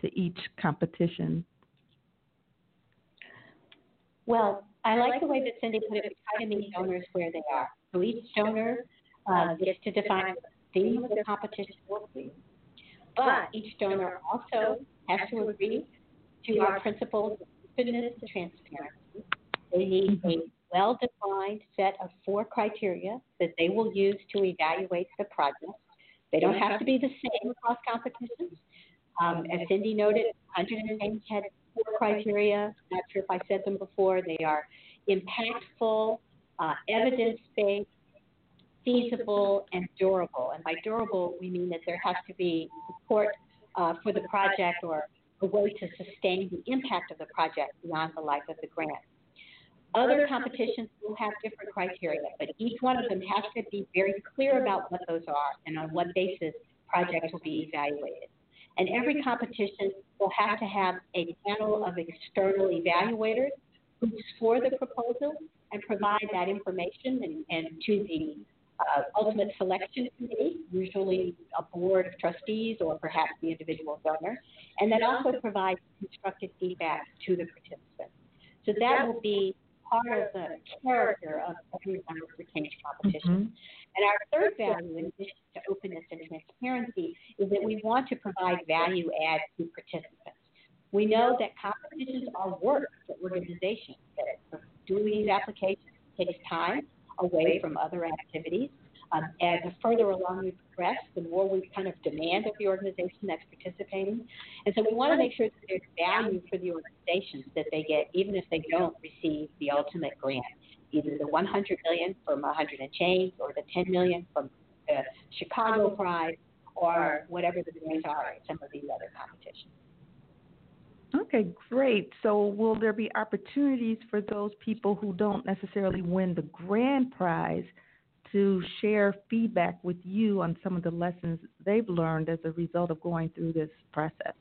to each competition? Well, I like the way that Cindy put it. We try to meet donors where they are. So each donor uh, gets to define the theme of the competition. But each donor also has to agree to our principles of openness and transparency. They need a well defined set of four criteria that they will use to evaluate the project. They don't have to be the same across competitions. Um, as Cindy noted, 100 and change had four criteria. Not sure if I said them before. They are impactful, uh, evidence based, feasible, and durable. And by durable, we mean that there has to be support uh, for the project or a way to sustain the impact of the project beyond the life of the grant. Other competitions will have different criteria, but each one of them has to be very clear about what those are and on what basis projects will be evaluated. And every competition will have to have a panel of external evaluators who score the proposal and provide that information and, and to the uh, ultimate selection committee, usually a board of trustees or perhaps the individual donor, and then also provide constructive feedback to the participants. So that will be part of the character of everyone for change competition. Mm-hmm. And our third value, in addition to openness and transparency, is that we want to provide value add to participants. We know that competitions are work for organizations. That doing these applications takes time away from other activities. Um, as the further along we progress, the more we kind of demand of the organization that's participating. And so we want to make sure that there's value for the organizations that they get, even if they don't receive the ultimate grant, either the 100 million from 100 and change, or the 10 million from the Chicago Prize, or whatever the grants are in some of these other competitions. Okay, great. So, will there be opportunities for those people who don't necessarily win the grand prize to share feedback with you on some of the lessons they've learned as a result of going through this process.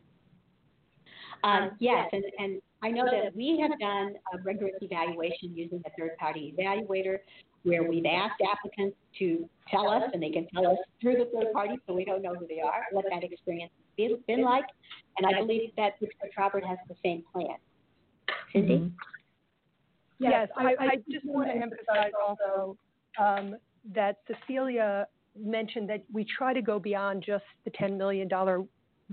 Um, yes, and, and I know that we have done a rigorous evaluation using a third party evaluator where we've asked applicants to tell us, and they can tell us through the third party, so we don't know who they are, what that experience has been like. And I believe that Pritzker Traubert has the same plan. Cindy? Mm-hmm. Yes, I, I, just want to emphasize also um, that Cecilia mentioned that we try to go beyond just the $10 million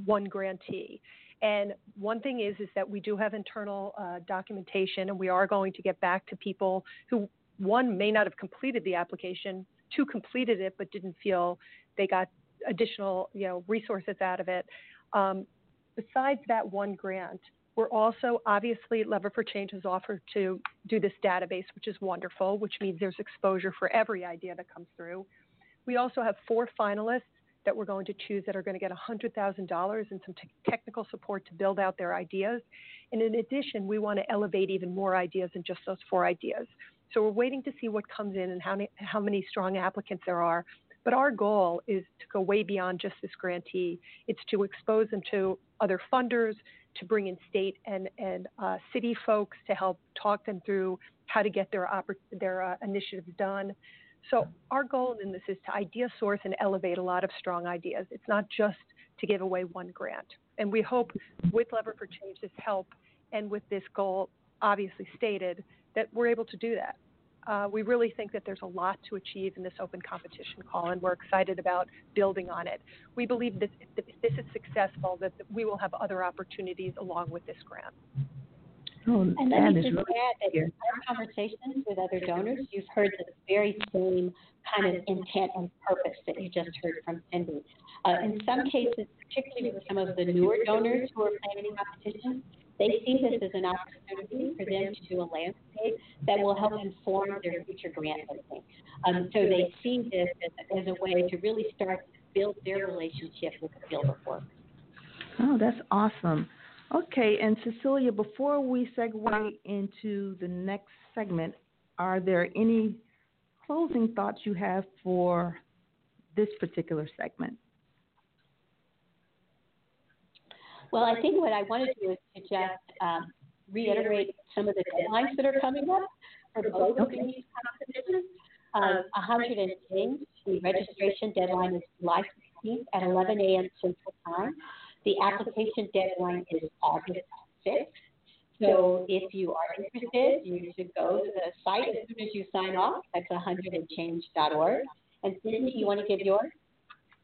one grantee. And one thing is is that we do have internal uh, documentation, and we are going to get back to people who one may not have completed the application, two completed it but didn't feel they got additional you know resources out of it. Um, besides that one grant, We're also, obviously, Lever for Change has offered to do this database, which is wonderful, which means there's exposure for every idea that comes through. We also have four finalists that we're going to choose that are going to get $100,000 and some te- technical support to build out their ideas. And in addition, we want to elevate even more ideas than just those four ideas. So we're waiting to see what comes in and how many, how many strong applicants there are. But our goal is to go way beyond just this grantee. It's to expose them to other funders, to bring in state and, and uh, city folks to help talk them through how to get their, oppor- their uh, initiatives done. So our goal in this is to idea source and elevate a lot of strong ideas. It's not just to give away one grant. And we hope with Lever for Change, this help, and with this goal obviously stated, that we're able to do that. Uh, we really think that there's a lot to achieve in this open competition call, and we're excited about building on it. We believe that if this is successful, that we will have other opportunities along with this grant. Oh, and let me just really add that in our conversations with other donors, you've heard the very same kind of intent and purpose that you just heard from Cindy. Uh, in some cases, particularly with some of the newer donors who are planning competitions, they see this as an opportunity for them to do a landscape that will help inform their future grant listing. Um, so they see this as, as, a way to really start to build their relationship with the field of work. Oh, that's awesome. Okay, and Cecilia, before we segue into the next segment, are there any closing thoughts you have for this particular segment? Well, I think what I want to do is to just um, reiterate some of the deadlines that are coming up for both of these competitions. Um, 100 and change, the registration deadline is July 16th at 11 a.m. Central Time. The application deadline is August 6th. So if you are interested, you should go to the site as soon as you sign off. That's 100andchange.org. And Cindy, you want to give yours?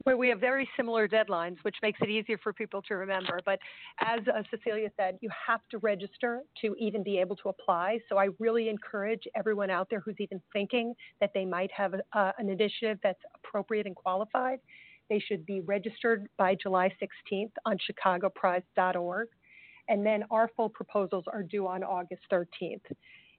Well, we have very similar deadlines, which makes it easier for people to remember. But as uh, Cecilia said, you have to register to even be able to apply. So I really encourage everyone out there who's even thinking that they might have uh, an initiative that's appropriate and qualified. They should be registered by July 16th on chicagoprize.org. And then our full proposals are due on August 13th.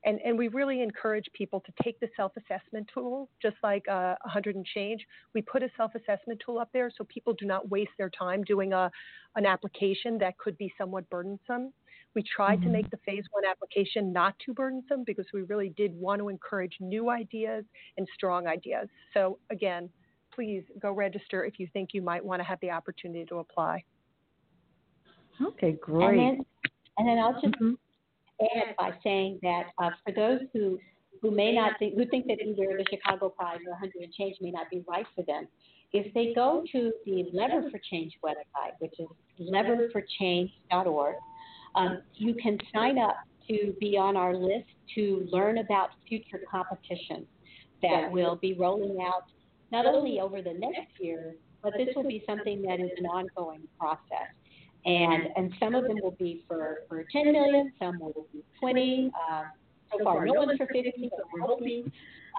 And, and we really encourage people to take the self assessment tool, just like uh, 100 and change. We put a self assessment tool up there so people do not waste their time doing a, an application that could be somewhat burdensome. We tried mm-hmm. to make the phase one application not too burdensome because we really did want to encourage new ideas and strong ideas. So, again, please go register if you think you might want to have the opportunity to apply. Okay, great. And then, and then I'll just mm-hmm add by saying that uh, for those who who may not think, who think that either the Chicago Prize or 100 and Change may not be right for them, if they go to the Lever for Change website, which is leverforchange.org, um, you can sign up to be on our list to learn about future competitions that will be rolling out not only over the next year, but this will be something that is an ongoing process and and some of them will be for for 10 million, some will be 20. Um, so far, no one's for 50, but we're hoping.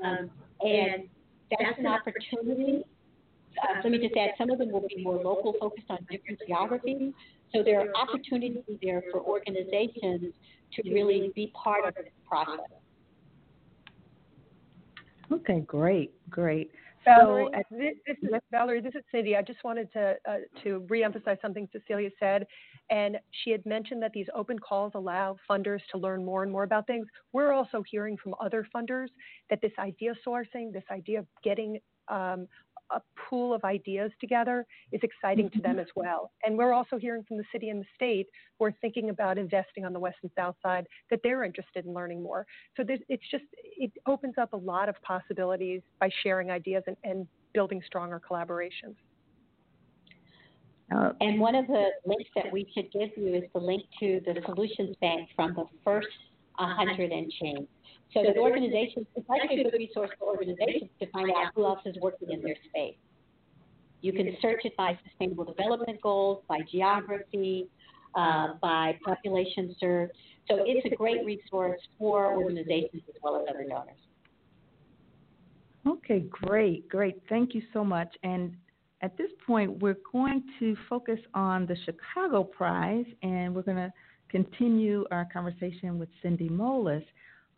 Um, and that's an opportunity. Uh, let me just add, some of them will be more local, focused on different geographies. So there are opportunities there for organizations to really be part of this process. Okay, great, great. Valerie, so, this, this is, Valerie, this is Cindy. I just wanted to uh, to reemphasize something Cecilia said, and she had mentioned that these open calls allow funders to learn more and more about things. We're also hearing from other funders that this idea sourcing, this idea of getting um, a pool of ideas together is exciting to them mm-hmm. as well. And we're also hearing from the city and the state who are thinking about investing on the west and south side that they're interested in learning more. So it's just, it opens up a lot of possibilities by sharing ideas and, and building stronger collaborations. Uh, and one of the links that we should give you is the link to the solutions bank from the first 100 and change. So that organizations, it's actually a good resource for organizations to find out who else is working in their space. You can search it by sustainable development goals, by geography, uh, by population served. So it's a great resource for organizations as well as other donors. Okay, great, great. Thank you so much. And at this point, we're going to focus on the Chicago Prize, and we're going to continue our conversation with Cindy Moelis.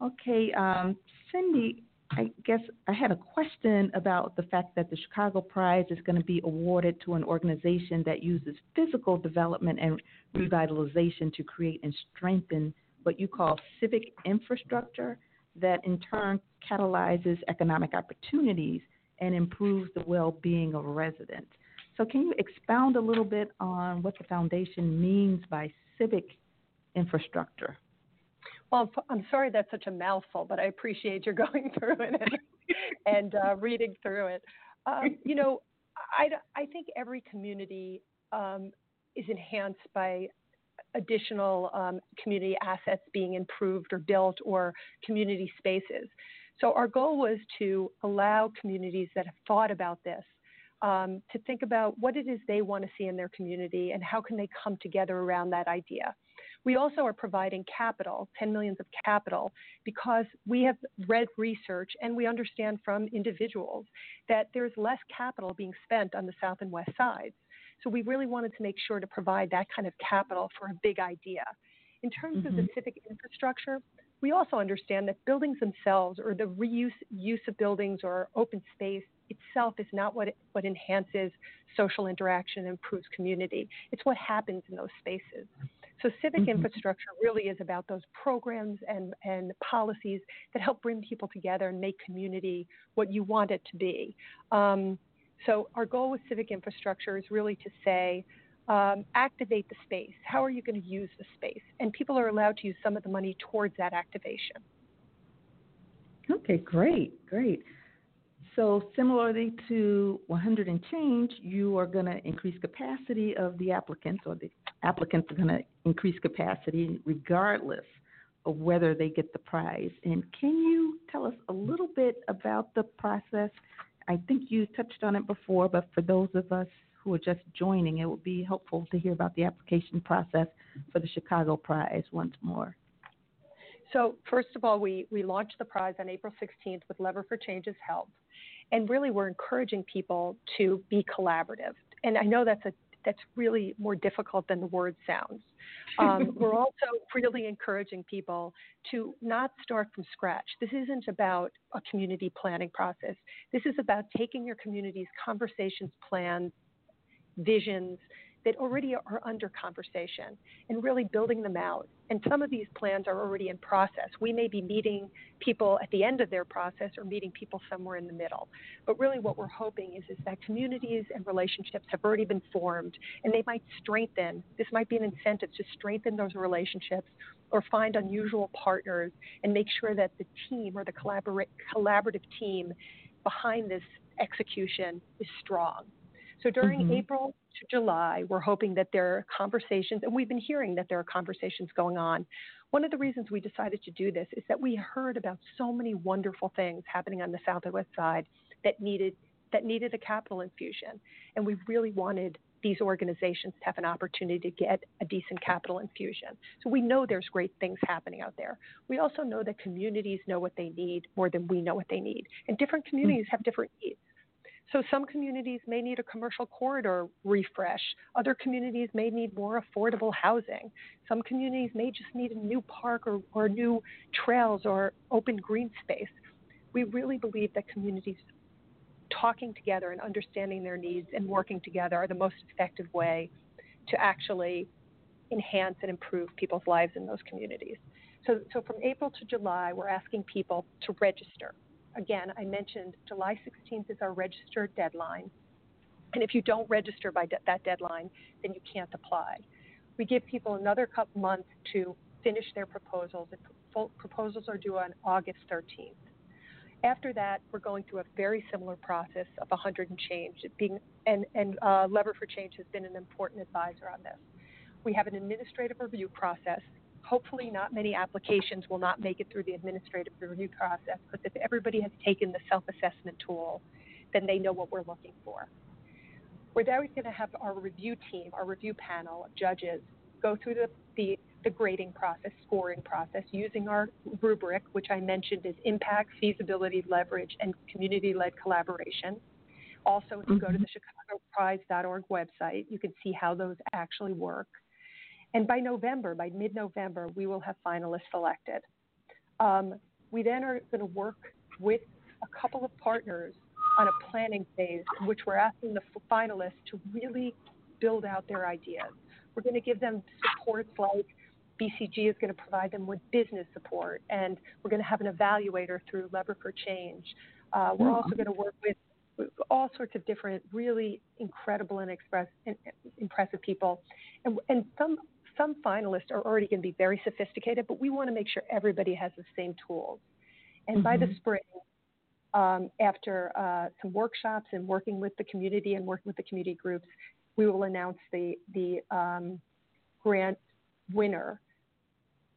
Okay, um, Cindy, I guess I had a question about the fact that the Chicago Prize is going to be awarded to an organization that uses physical development and revitalization to create and strengthen what you call civic infrastructure that in turn catalyzes economic opportunities and improves the well being of residents. So, can you expound a little bit on what the foundation means by civic infrastructure? Well, I'm sorry that's such a mouthful, but I appreciate your [laughs] going through it and, and uh, reading through it. Um, you know, I, I think every community um, is enhanced by additional um, community assets being improved or built or community spaces. So our goal was to allow communities that have thought about this um, to think about what it is they want to see in their community and how can they come together around that idea. We also are providing capital, 10 millions of capital, because we have read research and we understand from individuals that there's less capital being spent on the south and west sides. So we really wanted to make sure to provide that kind of capital for a big idea. In terms mm-hmm. of the mm-hmm. civic infrastructure, we also understand that buildings themselves or the reuse use of buildings or open space itself is not what, it, what enhances social interaction and improves community. It's what happens in those spaces. So civic mm-hmm. infrastructure really is about those programs and, and policies that help bring people together and make community what you want it to be. Um, so our goal with civic infrastructure is really to say, um, activate the space. How are you going to use the space? And people are allowed to use some of the money towards that activation. Okay, great, great. So similarly to 100 and change, you are going to increase capacity of the applicants, or the applicants are going to increase capacity regardless of whether they get the prize. And can you tell us a little bit about the process? I think you touched on it before, but for those of us who are just joining, it would be helpful to hear about the application process for the Chicago Prize once more. So, first of all, we, we launched the prize on April 16th with Lever for Change's help. And really, we're encouraging people to be collaborative. And I know that's a that's really more difficult than the word sounds. [laughs] Um, we're also really encouraging people to not start from scratch. This isn't about a community planning process. This is about taking your community's conversations, plans, visions, that already are under conversation and really building them out. And some of these plans are already in process. We may be meeting people at the end of their process or meeting people somewhere in the middle. But really, what we're hoping is, is that communities and relationships have already been formed and they might strengthen. This might be an incentive to strengthen those relationships or find unusual partners and make sure that the team or the collabor- collaborative team behind this execution is strong. So during mm-hmm. April to July, we're hoping that there are conversations, and we've been hearing that there are conversations going on. One of the reasons we decided to do this is that we heard about so many wonderful things happening on the South and West Side that needed that needed a capital infusion, and we really wanted these organizations to have an opportunity to get a decent capital infusion. So we know there's great things happening out there. We also know that communities know what they need more than we know what they need, and different communities have different needs. So some communities may need a commercial corridor refresh. Other communities may need more affordable housing. Some communities may just need a new park or, or new trails or open green space. We really believe that communities talking together and understanding their needs and working together are the most effective way to actually enhance and improve people's lives in those communities. So, so from April to July, we're asking people to register again, I mentioned July 16th is our register deadline. And if you don't register by de- that deadline, then you can't apply. We give people another months to finish their proposals. The proposals are due on August 13th. After that, we're going through a very similar process of 100 and change. Being, and and uh, Lever for Change has been an important advisor on this. We have an administrative review process hopefully not many applications will not make it through the administrative review process because if everybody has taken the self-assessment tool, then they know what we're looking for. We're then going to have our review team, our review panel of judges, go through the, the, the grading process, scoring process, using our rubric, which I mentioned is impact, feasibility, leverage, and community-led collaboration. Also, if you go to mm-hmm. the chicagoprize.org website, you can see how those actually work. And by November, by mid November, we will have finalists selected. Um, we then are going to work with a couple of partners on a planning phase, which we're asking the finalists to really build out their ideas. We're going to give them supports like BCG is going to provide them with business support, and we're going to have an evaluator through Lever for Change. Uh, we're also going to work with all sorts of different, really incredible and express, impressive people, and, and some some finalists are already going to be very sophisticated, but we want to make sure everybody has the same tools. And mm-hmm. by the mm-hmm. spring, um, after uh, some workshops and working with the community and working with the community groups, we will announce the the um, grant winner.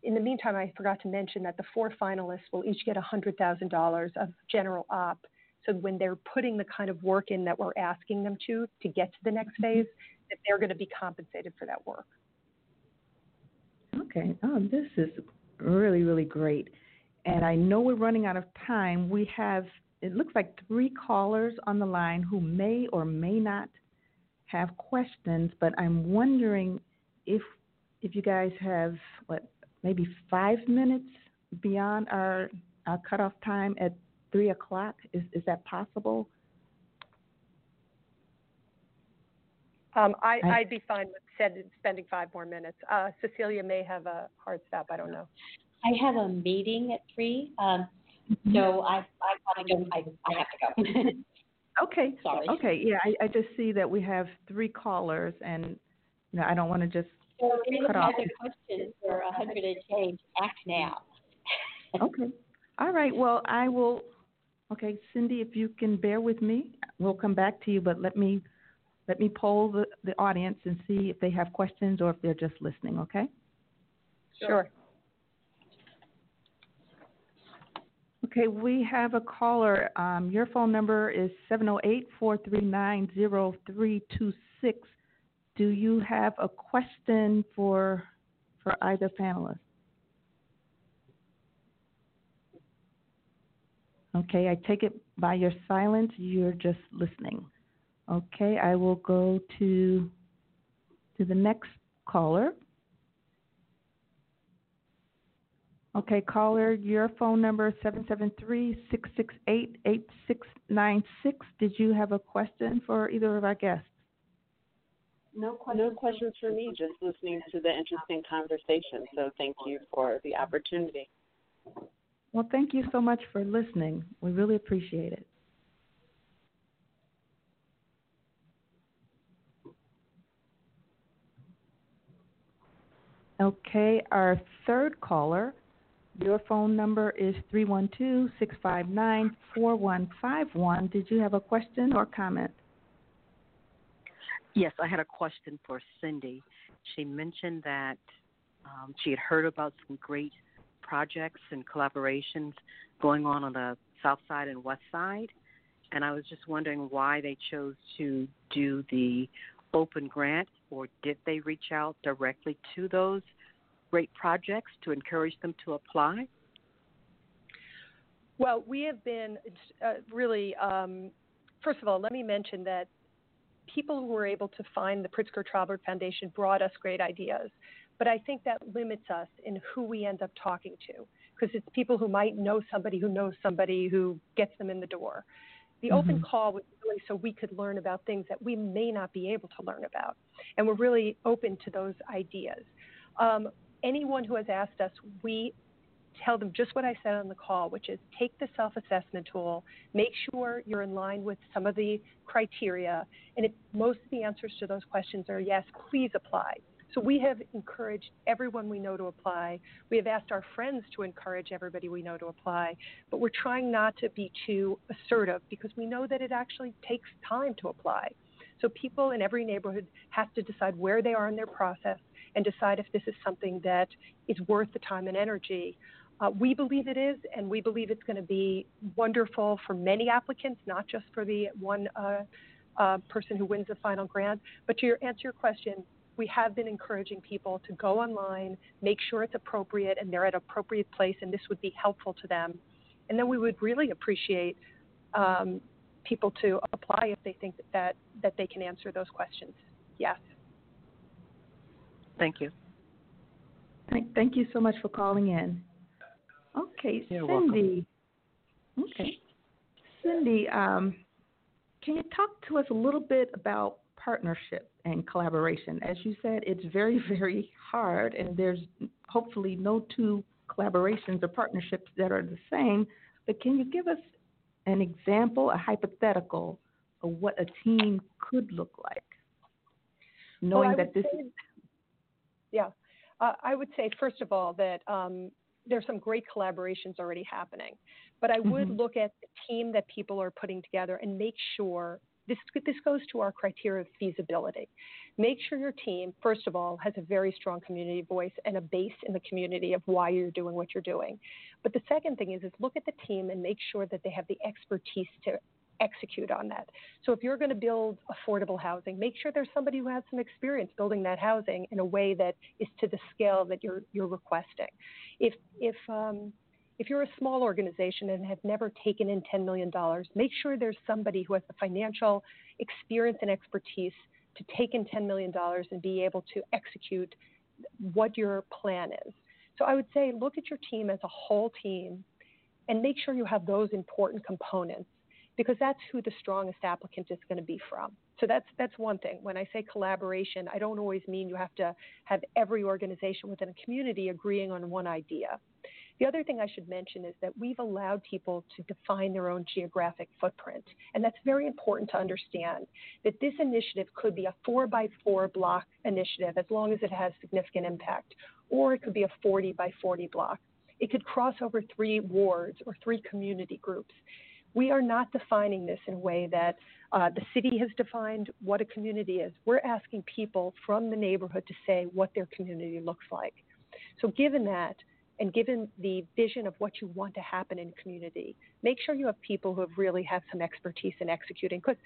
In the meantime, I forgot to mention that the four finalists will each get $100,000 of general op. So when they're putting the kind of work in that we're asking them to to get to the next mm-hmm. phase, that they're going to be compensated for that work. Okay. Oh, this is really, really great. And I know we're running out of time. We have, it looks like three callers on the line who may or may not have questions, but I'm wondering if if you guys have what maybe five minutes beyond our our cutoff time at three o'clock. Is is that possible? Um, I, would be fine with spending five more minutes. Uh, Cecilia may have a hard stop. I don't know. I have a meeting at three, um, mm-hmm. so I I. I, I have to go. [laughs] okay. Sorry. Okay. Yeah, I, I just see that we have three callers, and you know I don't want to just so if cut off. questions for a hundred and change, act now. [laughs] okay. All right. Well, I will. Okay, Cindy, if you can bear with me, we'll come back to you. But let me let me poll the, the audience and see if they have questions or if they're just listening. Okay. Sure. Okay, we have a caller. Um, your phone number is 708 439 0326. Do you have a question for, for either panelist? Okay, I take it by your silence, you're just listening. Okay, I will go to to the next caller. Okay, caller, your phone number is 773-668-8696. Did you have a question for either of our guests? No questions. No questions for me, just listening to the interesting conversation. So thank you for the opportunity. Well, thank you so much for listening. We really appreciate it. Okay, our third caller your phone number is 312 659 4151. Did you have a question or comment? Yes, I had a question for Cindy. She mentioned that um, she had heard about some great projects and collaborations going on on the south side and west side. And I was just wondering why they chose to do the open grant, or did they reach out directly to those great projects to encourage them to apply? Well, we have been uh, really, um, first of all, let me mention that people who were able to find the Pritzker Traubert Foundation brought us great ideas. But I think that limits us in who we end up talking to because it's people who might know somebody who knows somebody who gets them in the door. The mm-hmm. open call was really so we could learn about things that we may not be able to learn about. And we're really open to those ideas. Um, anyone who has asked us, we tell them just what I said on the call, which is take the self assessment tool, make sure you're in line with some of the criteria, and if most of the answers to those questions are yes, please apply. So we have encouraged everyone we know to apply. We have asked our friends to encourage everybody we know to apply, but we're trying not to be too assertive because we know that it actually takes time to apply. So people in every neighborhood have to decide where they are in their process and decide if this is something that is worth the time and energy. Uh, we believe it is, and we believe it's going to be wonderful for many applicants, not just for the one uh, uh, person who wins the final grant. But to your, answer your question, we have been encouraging people to go online, make sure it's appropriate, and they're at an appropriate place, and this would be helpful to them. And then we would really appreciate um, people to apply if they think that, that, that they can answer those questions. Yes. Thank you. Thank, thank you so much for calling in. Okay, You're Cindy. Welcome. Okay, Cindy, um, can you talk to us a little bit about partnership and collaboration? As you said, it's very, [laughs] very hard, and there's hopefully no two collaborations or partnerships that are the same. But can you give us an example, a hypothetical of what a team could look like, knowing well, that this say, is. Yeah, uh, I would say first of all that um, there's some great collaborations already happening, but I would mm-hmm. look at the team that people are putting together and make sure this this goes to our criteria of feasibility. Make sure your team, first of all, has a very strong community voice and a base in the community of why you're doing what you're doing. But the second thing is, is look at the team and make sure that they have the expertise to execute on that. So if you're going to build affordable housing, make sure there's somebody who has some experience building that housing in a way that is to the scale that you're you're requesting. If if um, if you're a small organization and have never taken in $10 million, make sure there's somebody who has the financial experience and expertise to take in $10 million and be able to execute what your plan is. So I would say look at your team as a whole team and make sure you have those important components because that's who the strongest applicant is going to be from. So that's that's one thing. When I say collaboration, I don't always mean you have to have every organization within a community agreeing on one idea. The other thing I should mention is that we've allowed people to define their own geographic footprint. And that's very important to understand that this initiative could be a four by four block initiative as long as it has significant impact, or it could be a 40 by 40 block. It could cross over three wards or three community groups. We are not defining this in a way that uh, the city has defined what a community is. We're asking people from the neighborhood to say what their community looks like. So, given that, and given the vision of what you want to happen in community, make sure you have people who have really have some expertise in executing. Because,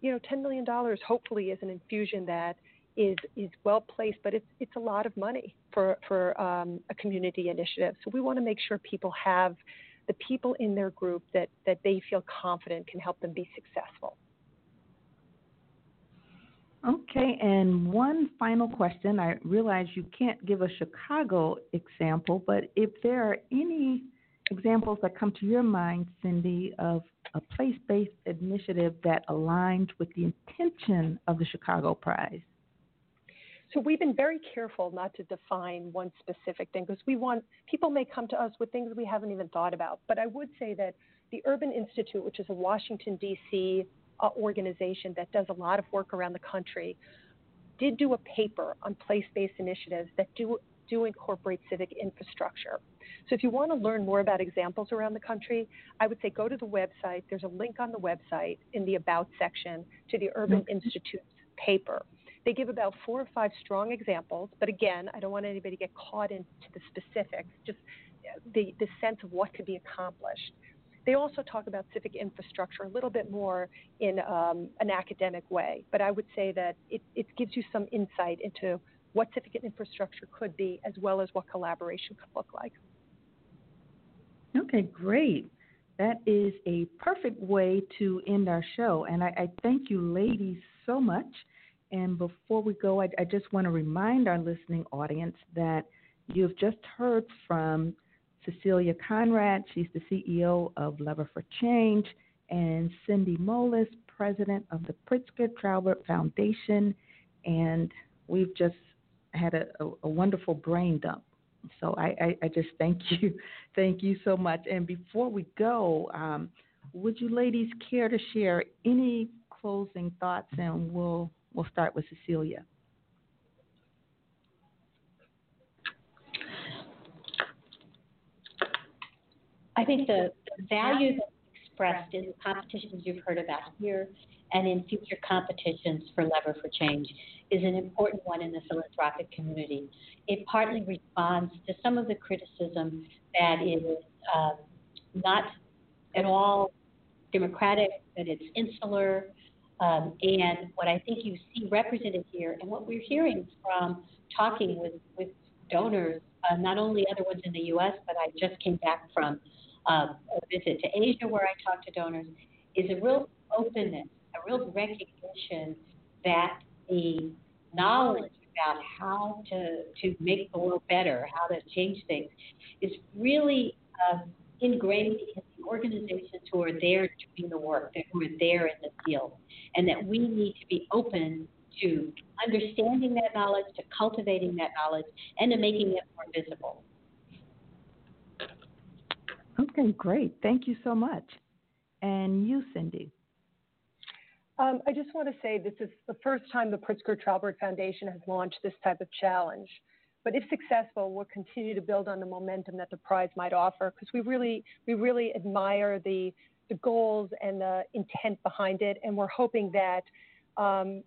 you know, $10 million hopefully is an infusion that is is well placed, but it's it's a lot of money for for um, a community initiative. So we want to make sure people have the people in their group that, that they feel confident can help them be successful. Okay, and one final question. I realize you can't give a Chicago example, but if there are any examples that come to your mind, Cindy, of a place based initiative that aligned with the intention of the Chicago Prize? So we've been very careful not to define one specific thing because we want people may come to us with things we haven't even thought about. But I would say that the Urban Institute, which is a Washington D.C. Uh, organization that does a lot of work around the country, did do a paper on place-based initiatives that do do incorporate civic infrastructure. So if you want to learn more about examples around the country, I would say go to the website. There's a link on the website in the About section to the Urban mm-hmm. Institute's paper. They give about four or five strong examples, but again, I don't want anybody to get caught into the specifics, just the, the sense of what could be accomplished. They also talk about civic infrastructure a little bit more in um, an academic way, but I would say that it, it gives you some insight into what civic infrastructure could be, as well as what collaboration could look like. Okay, great. That is a perfect way to end our show. And I, I thank you, ladies, so much. And before we go, I, I just want to remind our listening audience that you've just heard from Cecilia Conrad. She's the CEO of Lever for Change, and Cindy Moelis, president of the Pritzker Traubert Foundation. And we've just had a, a, a wonderful brain dump. So I, I, I, just thank [laughs] you, thank you so much. And before we go, um, would you ladies care to share any closing thoughts, and we'll We'll start with Cecilia. I think the, value that's expressed in the competitions you've heard about here and in future competitions for Lever for Change is an important one in the philanthropic community. It partly responds to some of the criticism that um, not at all democratic, that it's insular, um, and what I think you see represented here, and what we're hearing from talking with, with donors, uh, not only other ones in the U.S., but I just came back from um, a visit to Asia where I talked to donors, is a real openness, a real recognition that the knowledge about how to to make the world better, how to change things, is really um, ingrained in the organizations who are there doing the work, who are there in the field, and that we need to be open to understanding that knowledge, to cultivating that knowledge, and to making it more visible. Okay, great. Thank you so much. And you, Cindy. Um, I just want to say this is the first time the Pritzker Traubert Foundation has launched this type of challenge. But if successful, we'll continue to build on the momentum that the prize might offer because we really, we really admire the, the goals and the intent behind it, and we're hoping that um,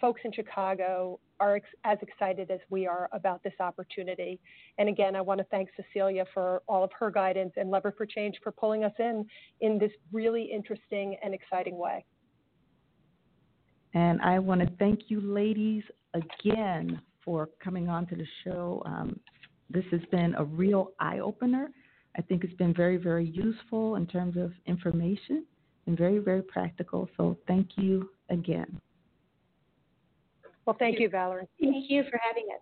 folks in Chicago are as excited as we are about this opportunity. And again, I want to thank Cecilia for all of her guidance and Lever for Change for pulling us in in this really interesting and exciting way. And I want to thank you, ladies, again for coming on to the show. Um, this has been a real eye opener. I think it's been very, very useful in terms of information and very, very practical. So thank you again. Well, thank you, Valerie. Thank you for having us.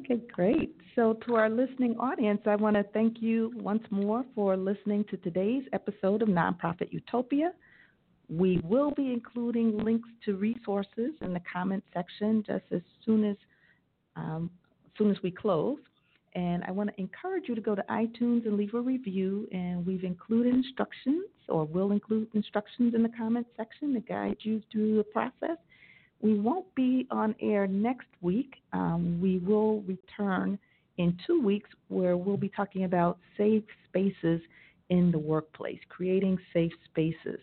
Okay, great. So, to our listening audience, I want to thank you once more for listening to today's episode of Nonprofit Utopia. We will be including links to resources in the comment section just as soon as um, as soon as we close. And I want to encourage you to go to iTunes and leave a review. And we've included instructions, or will include instructions in the comment section to guide you through the process. We won't be on air next week. Um, we will return in two weeks where we'll be talking about safe spaces in the workplace, creating safe spaces.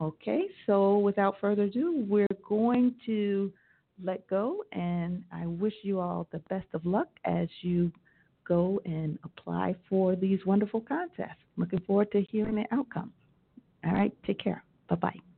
Okay, so without further ado, we're going to let go, and I wish you all the best of luck as you go and apply for these wonderful contests. Looking forward to hearing the outcome. All right, take care. Bye bye.